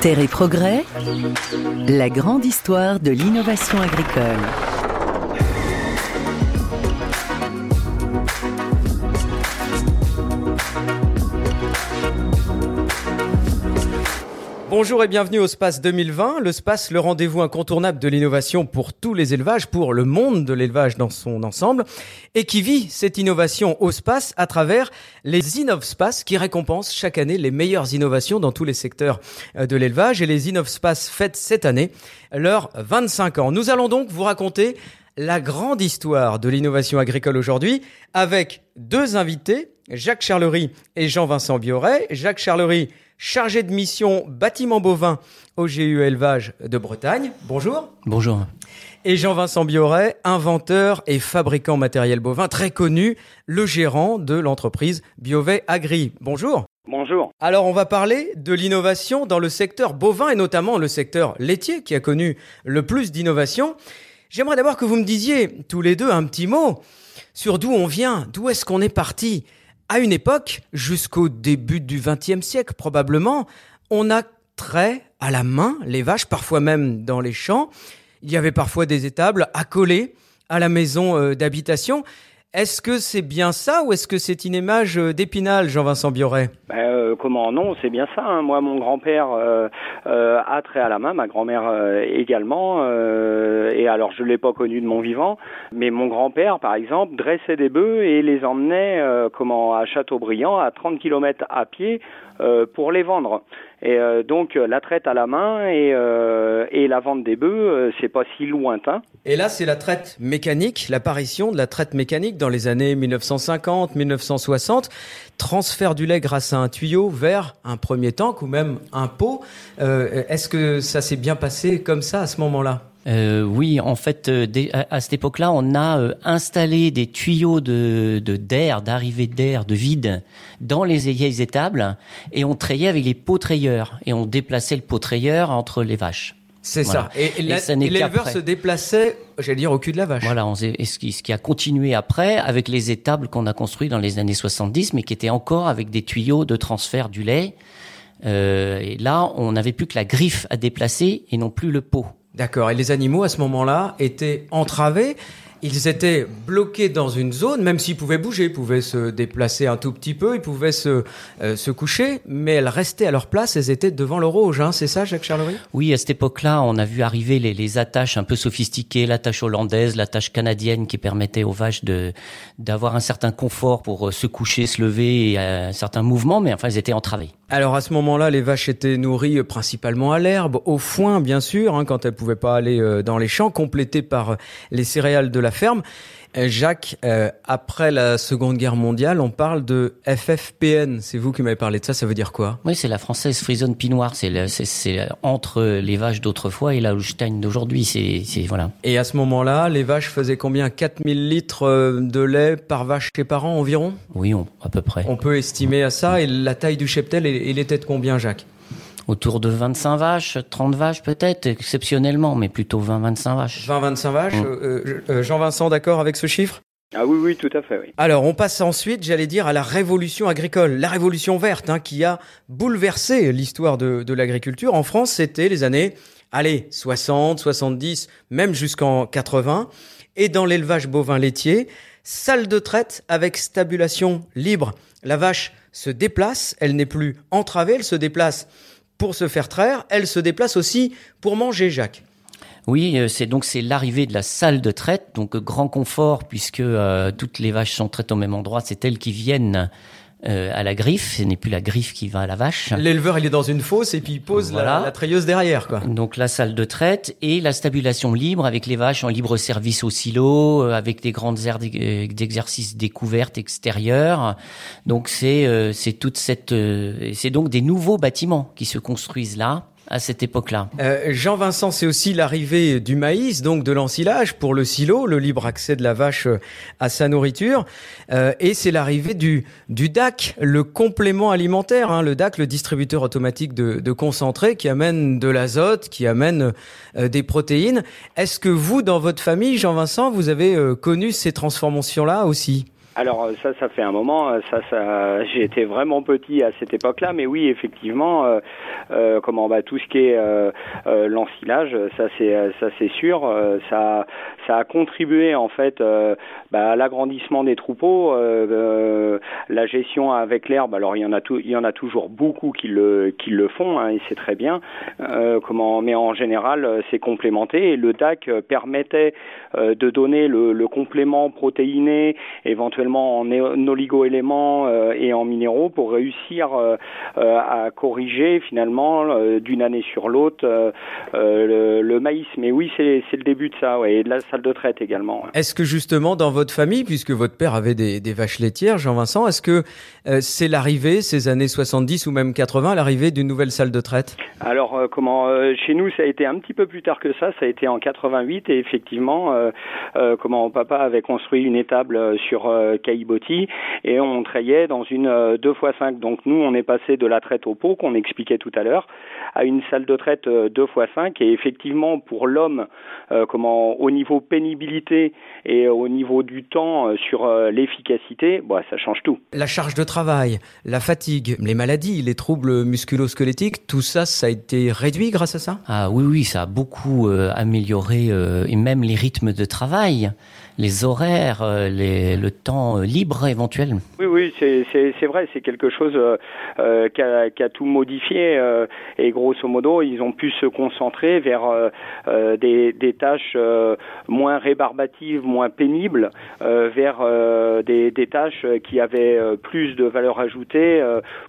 Terre et progrès, la grande histoire de l'innovation agricole. Bonjour et bienvenue au SPACE 2020. Le SPACE, le rendez-vous incontournable de l'innovation pour tous les élevages, pour le monde de l'élevage dans son ensemble, et qui vit cette innovation au SPACE à travers les InnovSpace qui récompensent chaque année les meilleures innovations dans tous les secteurs euh, de l'élevage. Et les InnovSpace fêtent cette année leurs 25 ans. Nous allons donc vous raconter la grande histoire de l'innovation agricole aujourd'hui avec deux invités, Jacques Charlery et Jean-Vincent Bioret. Jacques Charlery, chargé de mission bâtiment bovin au GU Élevage de Bretagne. Bonjour. Bonjour. Et Jean-Vincent Bioret, inventeur et fabricant matériel bovin très connu, le gérant de l'entreprise Biovet Agri. Bonjour. Bonjour. Alors on va parler de l'innovation dans le secteur bovin et notamment le secteur laitier qui a connu le plus d'innovation. J'aimerais d'abord que vous me disiez tous les deux un petit mot sur d'où on vient, d'où est-ce qu'on est parti. À une époque, jusqu'au début du XXe siècle probablement, on a trait à la main les vaches, parfois même dans les champs. Il y avait parfois des étables accolées à la maison euh, d'habitation. Est-ce que c'est bien ça ou est-ce que c'est une image euh, d'épinal, Jean-Vincent Bioret ben, euh, Comment? Non, c'est bien ça. Hein. Moi, mon grand-père euh, euh, a trait à la main, ma grand-mère euh, également. et alors, je l'ai pas connu de mon vivant, mais mon grand-père, par exemple, dressait des bœufs et les emmenait comment? À Châteaubriand, à 30 km à pied, pour les vendre. Et euh, donc la traite à la main et, euh, et la vente des bœufs, euh, c'est pas si lointain. Et là, c'est la traite mécanique, l'apparition de la traite mécanique dans les années 1950, 1960. Transfert du lait grâce à un tuyau vers un premier tank ou même un pot. Est-ce que ça s'est bien passé comme ça à ce moment-là? Euh, oui, en fait, euh, à, cette époque-là, on a euh, installé des tuyaux de d'air, d'arrivée d'air, de vide dans les vieilles étables, et on trayait avec les pots trayeurs, et on déplaçait le pot trayeur entre les vaches. C'est ça. Et, l'éleveur se déplaçait, j'allais dire, au cul de la vache. Voilà, on, et ce, qui, ce qui a continué après avec les étables qu'on a construites dans les années 70, mais qui étaient encore avec des tuyaux de transfert du lait. Euh, et là, on n'avait plus que la griffe à déplacer et non plus le pot. D'accord. Et les animaux, à ce moment-là, étaient entravés ils étaient bloqués dans une zone, même s'ils pouvaient bouger, ils pouvaient se déplacer un tout petit peu, ils pouvaient se, euh, se coucher, mais elles restaient à leur place, elles étaient devant le rouge, hein, c'est ça Jacques Charlery? Oui, à cette époque-là, on a vu arriver les, les, attaches un peu sophistiquées, l'attache hollandaise, l'attache canadienne qui permettait aux vaches de d'avoir un certain confort pour euh, se coucher, se lever et euh, un certain mouvement, mais enfin, elles étaient entravées. Alors à ce moment-là, les vaches étaient nourries principalement à l'herbe, au foin bien sûr, hein, quand elles pouvaient pas aller dans les champs, complétées par les céréales de la ferme. Euh, Jacques, euh, après la Seconde Guerre mondiale, on parle de FFPN. C'est vous qui m'avez parlé de ça. Ça veut dire quoi? Oui, c'est la française Frison Pinoir. C'est c'est entre les vaches d'autrefois et la Holstein d'aujourd'hui. C'est voilà. Et à ce moment-là, les vaches faisaient combien? 4000 litres euh, de lait par vache et par an environ? Oui, à peu près. On peut estimer à ça. Et la taille du cheptel, il était de combien, Jacques? Autour de 25 vaches, 30 vaches peut-être, exceptionnellement, mais plutôt 20-25 vaches. 20-25 vaches. Mm. Euh, euh, Jean-Vincent, d'accord avec ce chiffre? Ah oui, oui, tout à fait, oui. Alors, on passe ensuite, j'allais dire, à la révolution agricole, la révolution verte, hein, qui a bouleversé l'histoire de, de l'agriculture. En France, c'était les années, allez, 60, 70, même jusqu'en 80. Et dans l'élevage bovin laitier, salle de traite avec stabulation libre. La vache se déplace, elle n'est plus entravée, elle se déplace pour se faire traire, elle se déplace aussi pour manger, Jacques. Oui, euh, c'est donc c'est l'arrivée de la salle de traite, donc grand confort puisque euh, toutes les vaches sont traites au même endroit, c'est elles qui viennent euh, à la griffe. Ce n'est plus la griffe qui va à la vache. L'éleveur, il est dans une fosse et puis il pose la, la, trailleuse derrière, quoi. Donc la salle de traite et la stabulation libre avec les vaches en libre service au silo, euh, avec des grandes aires euh, d'exercice découvertes extérieures. Donc c'est c'est toute cette c'est donc des nouveaux bâtiments qui se construisent là à cette époque-là. Euh, Jean-Vincent, c'est aussi l'arrivée du maïs, donc de l'ensilage pour le silo, le libre accès de la vache euh, à sa nourriture, euh, et c'est l'arrivée du, du DAC, le complément alimentaire, hein, le DAC, le distributeur automatique de, de concentré qui amène de l'azote, qui amène euh, des protéines. Est-ce que vous, dans votre famille, Jean-Vincent, vous avez connu ces transformations-là aussi? Alors ça, ça fait un moment. Ça, ça, j'ai été vraiment petit à cette époque-là, mais oui, effectivement, euh, euh, comment bah tout ce qui est euh, euh l'ensilage, ça c'est ça c'est sûr. ça ça a contribué en fait bah, à l'agrandissement des troupeaux, la gestion avec l'herbe. Alors il y en a tout, il y en a toujours beaucoup qui le qui le font, hein, et c'est très bien. comment, mais en général, c'est complémenté et le DAC permettait de donner le, le complément protéiné, éventuellement en oligo-éléments euh, et en minéraux pour réussir euh, euh, à corriger finalement d'une année sur l'autre le, maïs. Mais oui, c'est le début de ça, ouais, et de la salle de traite également. Est-ce que justement dans votre famille, puisque votre père avait des, des vaches laitières, Jean-Vincent, est-ce que c'est l'arrivée, ces années 70 ou même 80, l'arrivée d'une nouvelle salle de traite? Alors, comment chez nous, ça a été un petit peu plus tard que ça. Ça a été en 88 et effectivement, comment papa avait construit une étable sur Caillebotti et on trayait dans une 2x5. Euh, Donc nous, on est passé de la traite au pot qu'on expliquait tout à l'heure à une salle de traite 2x5 euh, et effectivement pour l'homme, euh, comment au niveau pénibilité et au niveau du temps sur l'efficacité, bah, ça change tout. La charge de travail, la fatigue, les maladies, les troubles musculo-squelettiques, tout ça, ça a été réduit grâce à ça? Ah oui, oui, ça a beaucoup amélioré et même les rythmes de travail les horaires, euh, les, le temps euh, libre éventuel. Oui, oui, c'est vrai, c'est quelque chose euh, qui, a, qui, a, tout modifié et grosso modo, ils ont pu se concentrer vers des, des, tâches moins rébarbatives, moins pénibles, vers des, des, tâches qui avaient plus de valeur ajoutée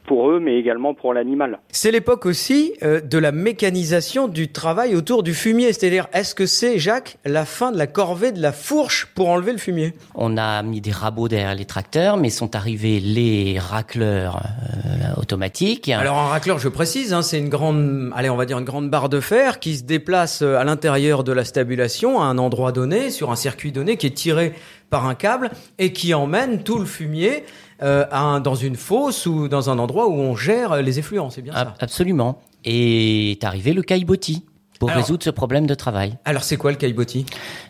pour eux, mais également pour l'animal. C'est l'époque aussi de la mécanisation du travail autour du fumier, c'est-à-dire est-ce que c'est, Jacques, la fin de la corvée de la fourche pour enlever le fumier. On a mis des rabots derrière les tracteurs, mais sont arrivés les racleurs euh, automatiques. Alors un racleur, je précise, hein, c'est une grande, allez, on va dire une grande barre de fer qui se déplace euh, à l'intérieur de la stabulation à un endroit donné, sur un circuit donné, qui est tiré par un câble et qui emmène tout le fumier euh, dans une fosse ou dans un endroit où on gère les effluents. C'est bien ça. Absolument. Et est arrivé le caillebotis pour résoudre ce problème de travail. Alors c'est quoi le caillebotis?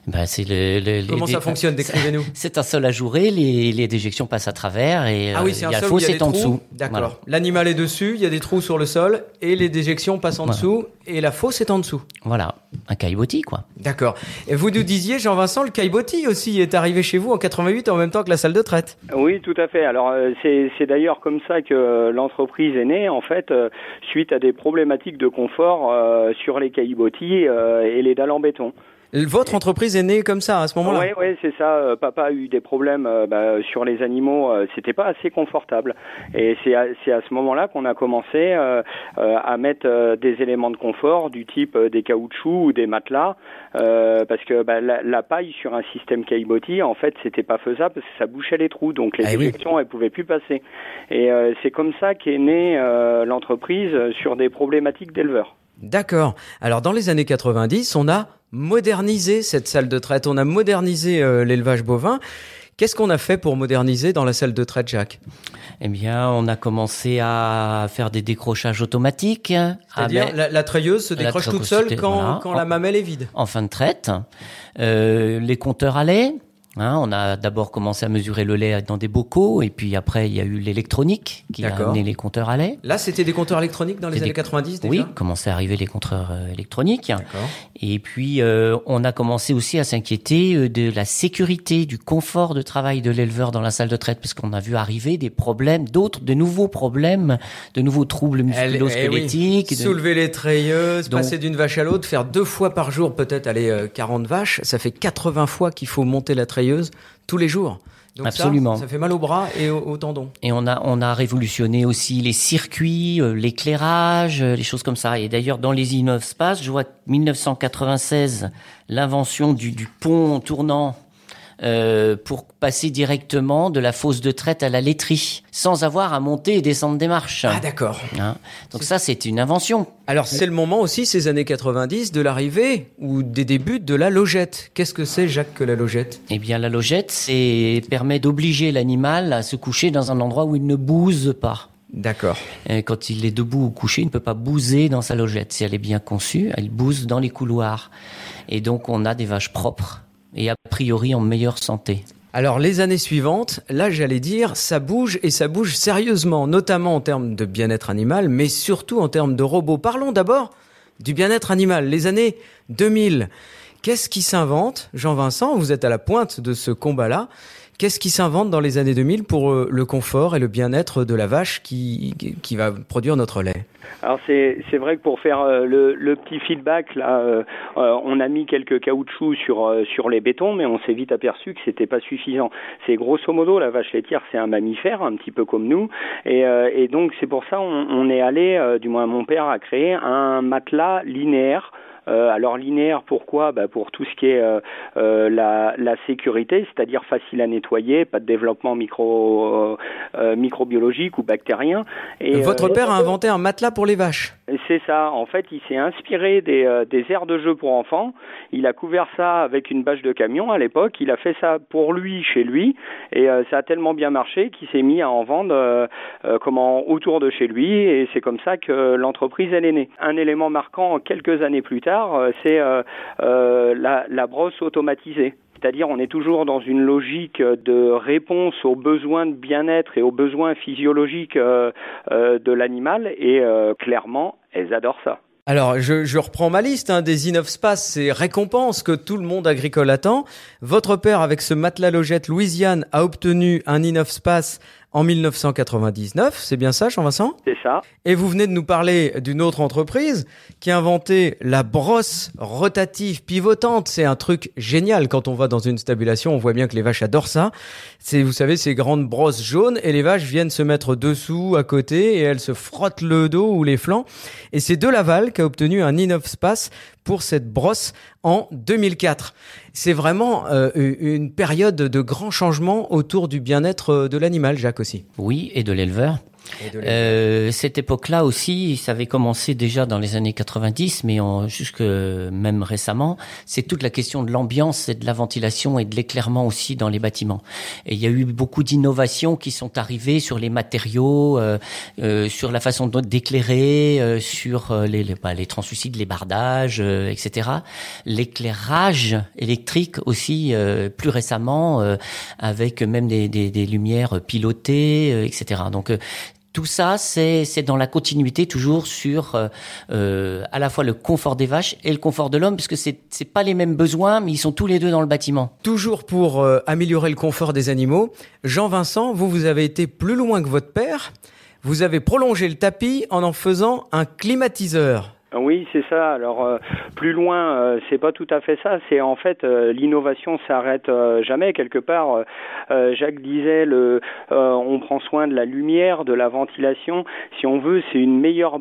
Ben, c'est le, le, Comment ça fonctionne Décrivez-nous. C'est un sol ajouré, les, les déjections passent à travers et ah oui, c'est un sol où il y a des en dessous. D'accord. L'animal est dessus, il y a des trous sur le sol et les déjections passent en dessous et la fosse est en dessous. Voilà, un caillebotis quoi. D'accord. Et vous nous disiez, Jean-Vincent, le caillebotis aussi est arrivé chez vous en 88 en même temps que la salle de traite. Oui, tout à fait. Alors euh, c'est d'ailleurs comme ça que euh, l'entreprise est née en fait euh, suite à des problématiques de confort sur les caillebotis et les dalles en béton. Votre entreprise est née comme ça à ce moment-là Oui, oui, c'est ça. Euh, papa a eu des problèmes euh, bah, sur les animaux. Euh, c'était pas assez confortable. Et c'est à, à, ce moment-là qu'on a commencé à mettre des éléments de confort du type des caoutchoucs ou des matelas, parce que bah, la, paille sur un système caillebotis, en fait, c'était pas faisable parce que ça bouchait les trous, donc les ah, éjections, elles pouvaient plus passer. Et c'est comme ça qu'est née l'entreprise sur des problématiques d'éleveurs. D'accord. Alors dans les années 90, on a modernisé cette salle de traite, on a modernisé euh, l'élevage bovin. Qu'est-ce qu'on a fait pour moderniser dans la salle de traite, Jacques? Eh bien, on a commencé à faire des décrochages automatiques. C'est-à-dire, la, la, treilleuse se décroche toute seule quand, quand la mamelle est vide. En fin de traite. Euh, les compteurs à lait, Hein, on a d'abord commencé à mesurer le lait dans des bocaux, et puis après il y a eu l'électronique qui a amené les compteurs à lait. Là, c'était des compteurs électroniques dans les années 90 déjà Oui, commençaient à arriver les compteurs euh, électroniques. Et puis euh, on a commencé aussi à s'inquiéter euh, de la sécurité, du confort de travail de l'éleveur dans la salle de traite, parce qu'on a vu arriver des problèmes, d'autres, de nouveaux problèmes, de nouveaux troubles musculo-squelettiques. Eh Soulever les treilleuses, passer d'une vache à l'autre, faire deux fois par jour peut-être aller 40 vaches, ça fait 80 fois qu'il faut monter la treilleuse tous les jours. Absolument. Ça, fait mal au bras et aux, tendons. Et on a on a révolutionné aussi les circuits, euh, l'éclairage, euh, les choses comme ça. Et d'ailleurs dans les Innov Space, je vois 1996 l'invention du, du pont tournant euh, pour passer directement de la fosse de traite à la laiterie, sans avoir à monter et descendre des marches. Ah d'accord. Hein Donc ça, c'est une invention. Alors c'est le moment aussi, ces années 90, de l'arrivée ou des débuts de la logette. Qu'est-ce que c'est, Jacques, que la logette? Eh bien, la logette, c'est permet d'obliger l'animal à se coucher dans un endroit où il ne bouse pas. D'accord. Quand il est debout ou couché, il ne peut pas bouser dans sa logette. Si elle est bien conçue, elle bouse dans les couloirs. Et donc, on a des vaches propres et a priori en meilleure santé. Alors les années suivantes, là j'allais dire, ça bouge et ça bouge sérieusement, notamment en termes de bien-être animal, mais surtout en termes de robots. Parlons d'abord du bien-être animal. Les années 2000. Qu'est-ce qui s'invente Jean-Vincent, vous êtes à la pointe de ce combat-là. Qu'est-ce qui s'invente dans les années 2000 pour euh, le confort et le bien-être de la vache qui, qui va produire notre lait? Alors c'est c'est vrai que pour faire euh, le, le petit feedback là, euh, on a mis quelques caoutchoucs sur sur les bétons, mais on s'est vite aperçu que c'était pas suffisant. C'est grosso modo la vache laitière, c'est un mammifère un petit peu comme nous, et, et donc c'est pour ça on, on est allé, du moins mon père a créé un matelas linéaire euh, alors linéaire, pourquoi? Bah Pour tout ce qui est euh, euh, la, la, sécurité, c'est-à-dire facile à nettoyer, pas de développement micro, microbiologique ou bactérien. Et, Votre père a inventé un matelas pour les vaches C'est ça. En fait, il s'est inspiré des, des aires de jeu pour enfants. Il a couvert ça avec une bâche de camion à l'époque. Il a fait ça pour lui, chez lui. Et ça a tellement bien marché qu'il s'est mis à en vendre comment, autour de chez lui. Et c'est comme ça que l'entreprise, elle est née. Un élément marquant, quelques années plus tard, euh, c'est euh, euh, la, brosse automatisée. C'est-à-dire on est toujours dans une logique de réponse aux besoins de bien-être et aux besoins physiologiques de l'animal et clairement, elles adorent ça. Alors, je, reprends ma liste hein, des Innovspace, ces récompenses que tout le monde agricole attend. Votre père, avec ce matelas logette Louisiane, a obtenu un Innovspace en 1999. C'est bien ça, Jean-Vincent? C'est ça. Et vous venez de nous parler d'une autre entreprise qui a inventé la brosse rotative pivotante. C'est un truc génial. Quand on va dans une stabulation, on voit bien que les vaches adorent ça. C'est, vous savez, ces grandes brosses jaunes et les vaches viennent se mettre dessous, à côté et elles se frottent le dos ou les flancs. Et c'est De Laval qui a obtenu un Innovspace pour cette brosse en 2004. C'est vraiment euh, une période de grands changements autour du bien-être de l'animal, Jacques Oui, et de l'éleveur. Euh, cette époque-là aussi, ça avait commencé déjà dans les années 90, mais en, jusque même récemment, c'est toute la question de l'ambiance et de la ventilation et de l'éclairement aussi dans les bâtiments. Et il y a eu beaucoup d'innovations qui sont arrivées sur les matériaux, euh, euh, sur la façon d'éclairer, euh, sur euh, les, les, bah, les translucides, les bardages, euh, etc. L'éclairage électrique aussi, plus récemment, avec même des, des, des lumières pilotées, etc. Donc tout ça, c'est dans la continuité toujours sur euh, euh, à la fois le confort des vaches et le confort de l'homme, parce que c'est c'est pas les mêmes besoins, mais ils sont tous les deux dans le bâtiment. Toujours pour euh, améliorer le confort des animaux, Jean-Vincent, vous vous avez été plus loin que votre père. Vous avez prolongé le tapis en en faisant un climatiseur. Oui, c'est ça. Alors euh, plus loin, euh, c'est pas tout à fait ça. C'est en fait euh, l'innovation s'arrête jamais quelque part. Jacques disait le, on prend soin de la lumière, de la ventilation. Si on veut, c'est une meilleure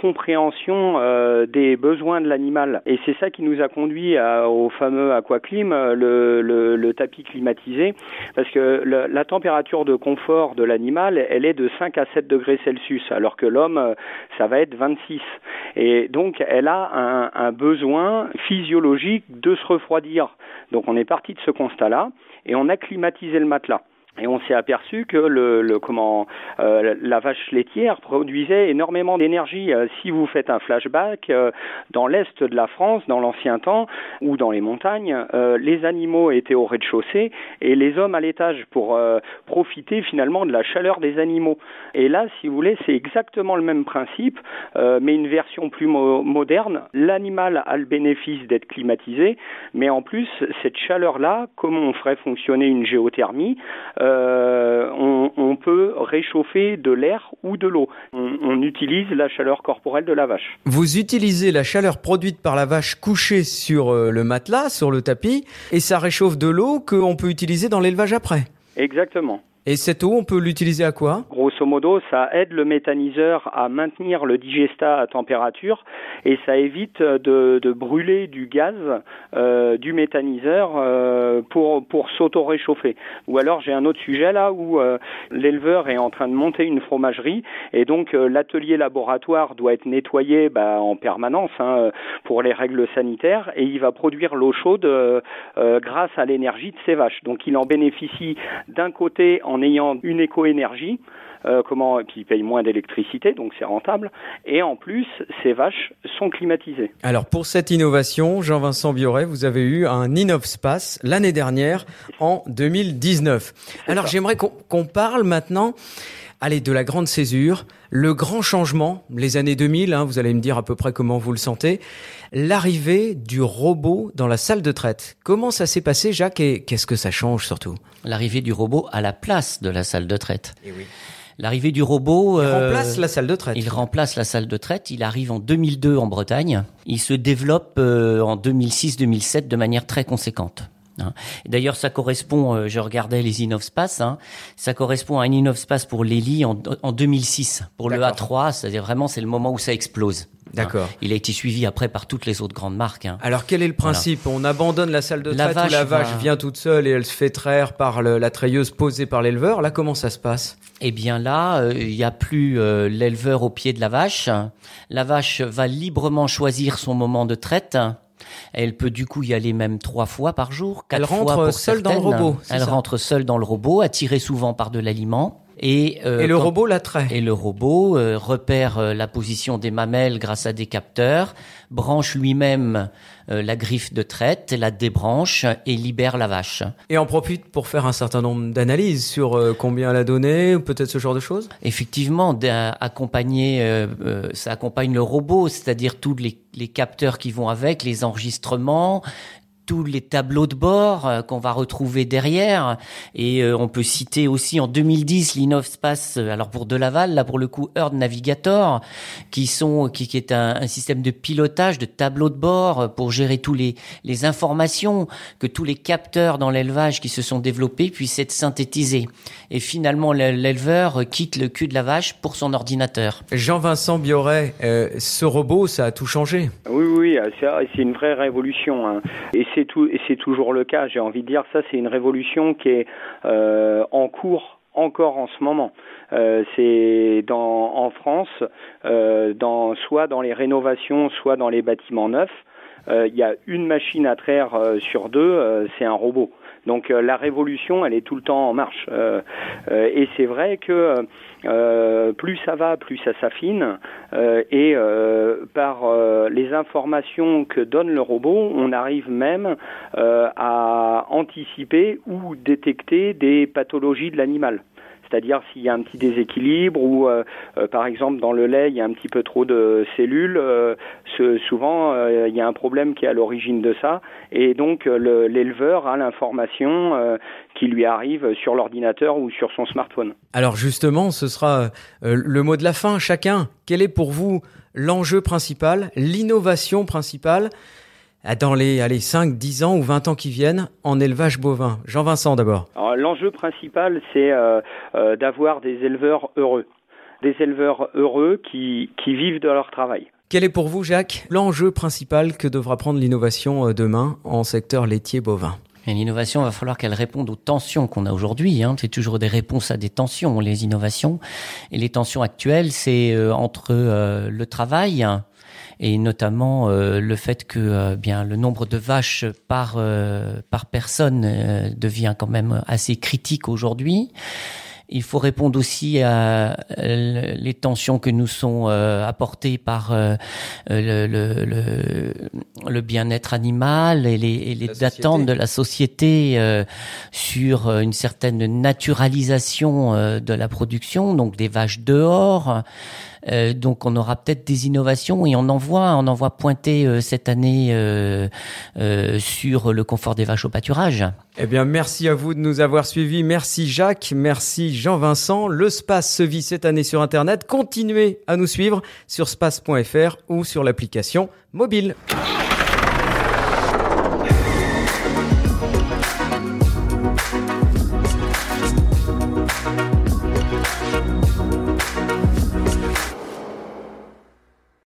compréhension euh, des besoins de l'animal. Et c'est ça qui nous a conduit au fameux aquaclim, le, le, tapis climatisé, parce que la température de confort de l'animal, elle est de 5 à 7 degrés Celsius, alors que l'homme, ça va être 26. Et donc, elle a un besoin physiologique de se refroidir. Donc, on est parti de ce constat-là et on a climatisé le matelas. Et on s'est aperçu que le, le comment euh, la vache laitière produisait énormément d'énergie. Euh, si vous faites un flashback euh, dans l'est de la France, dans l'ancien temps ou dans les montagnes, les animaux étaient au rez-de-chaussée et les hommes à l'étage pour profiter finalement de la chaleur des animaux. Et là, si vous voulez, c'est exactement le même principe, mais une version plus moderne. L'animal a le bénéfice d'être climatisé, mais en plus cette chaleur-là, comment on ferait fonctionner une géothermie? Euh, on, on, peut réchauffer de l'air ou de l'eau. On, on, utilise la chaleur corporelle de la vache. Vous utilisez la chaleur produite par la vache couchée sur euh, le matelas, sur le tapis, et ça réchauffe de l'eau qu'on peut utiliser dans l'élevage après. Exactement. Et cette eau, on peut l'utiliser à quoi? Grosso modo, ça aide le méthaniseur à maintenir le digestat à température et ça évite de, de brûler du gaz euh, du méthaniseur euh, pour, pour s'auto-réchauffer. Ou alors j'ai un autre sujet là où euh, l'éleveur est en train de monter une fromagerie et donc euh, l'atelier laboratoire doit être nettoyé bah, en permanence hein, pour les règles sanitaires et il va produire l'eau chaude euh, grâce à l'énergie de ses vaches. Donc il en bénéficie d'un côté en en ayant une éco-énergie euh, comment, et puis ils payent moins d'électricité, donc c'est rentable. Et en plus, ces vaches sont climatisées. Alors pour cette innovation, Jean-Vincent Bioret, vous avez eu un InnovSpace l'année dernière, en 2019. Alors j'aimerais qu'on parle maintenant Allez, de la grande césure, le grand changement, les années 2000, hein, vous allez me dire à peu près comment vous le sentez, l'arrivée du robot dans la salle de traite. Comment ça s'est passé, Jacques, et qu'est-ce que ça change surtout? L'arrivée du robot à la place de la salle de traite. Eh oui. L'arrivée du robot. Il remplace euh, la salle de traite. Il remplace la salle de traite. Il arrive en 2002 en Bretagne. Il se développe euh, en 2006-2007 de manière très conséquente. Hein. D'ailleurs, ça correspond, euh, je regardais les InnovSpace, hein, ça correspond à un InnovSpace pour l'ELI en, en 2006. Pour le A3, c'est-à-dire vraiment, c'est le moment où ça explose. D'accord. Il a été suivi après par toutes les autres grandes marques. Hein. Alors quel est le principe? On abandonne la salle de traite la où la vache vient toute seule et elle se fait traire par la treilleuse posée par l'éleveur? Là, comment ça se passe? Eh bien là, euh, il n'y a plus euh, l'éleveur au pied de la vache. La vache va librement choisir son moment de traite. Elle peut du coup y aller même trois fois par jour. Quatre elle rentre seule dans le robot. Elle rentre seule dans le robot, attirée souvent par de l'aliment. Et, euh, et le robot l'attrait. Et le robot euh, repère euh, la position des mamelles grâce à des capteurs, branche lui-même la griffe de traite, la débranche et libère la vache. Et en profite pour faire un certain nombre d'analyses sur combien elle a donné, peut-être ce genre de choses? Effectivement, accompagner, ça accompagne le robot, c'est-à-dire tous les, les capteurs qui vont avec, les enregistrements, tous les tableaux de bord euh, qu'on va retrouver derrière. Et euh, on peut citer aussi en 2010 l'Innovspace, euh, alors pour de Laval, là pour le coup Earth Navigator, qui sont qui, qui est un, système de pilotage de tableaux de bord pour gérer tous les les informations que tous les capteurs dans l'élevage qui se sont développés puissent être synthétisés. Et finalement l'éleveur quitte le cul de la vache pour son ordinateur. Jean-Vincent Bioret, ce robot, ça a tout changé? Oui, oui, c'est une vraie révolution. Hein. Et c'est toujours le cas. J'ai envie de dire ça, c'est une révolution qui est euh, en cours encore en ce moment. Euh, c'est dans en France, euh, soit dans les rénovations, soit dans les bâtiments neufs, il y a une machine à traire sur deux, c'est un robot. Donc euh, la révolution, elle est tout le temps en marche. Euh, euh, et c'est vrai que plus ça va, plus ça s'affine. et par les informations que donne le robot, on arrive même à anticiper ou détecter des pathologies de l'animal c'est-à-dire s'il y a un petit déséquilibre ou euh, euh, par exemple dans le lait il y a un petit peu trop de cellules, euh, souvent il y a un problème qui est à l'origine de ça et donc l'éleveur a l'information qui lui arrive sur l'ordinateur ou sur son smartphone. Alors justement, ce sera le mot de la fin. Chacun, quel est pour vous l'enjeu principal, l'innovation principale? Dans les allez, 5, 10 ans ou 20 ans qui viennent en élevage bovin Jean-Vincent d'abord. L'enjeu principal, c'est euh, euh, d'avoir des éleveurs heureux. Des éleveurs heureux qui, qui vivent de leur travail. Quel est pour vous, Jacques, l'enjeu principal que devra prendre l'innovation euh, demain en secteur laitier bovin? L'innovation, va falloir qu'elle réponde aux tensions qu'on a aujourd'hui. Hein. C'est toujours des réponses à des tensions, les innovations. Et les tensions actuelles, c'est entre le travail, et notamment euh, le fait que euh, bien le nombre de vaches par euh, par personne devient quand même assez critique aujourd'hui. Il faut répondre aussi à les tensions que nous sont apportées par le, le, le, bien-être animal et les, et les attentes de la société sur une certaine naturalisation de la production, donc des vaches dehors. Euh, donc on aura peut-être des innovations et on en voit, on en voit pointer euh, cette année euh, sur le confort des vaches au pâturage. Eh bien, merci à vous de nous avoir suivis. Merci Jacques, merci Jean-Vincent. Le Space se vit cette année sur Internet. Continuez à nous suivre sur space.fr ou sur l'application mobile.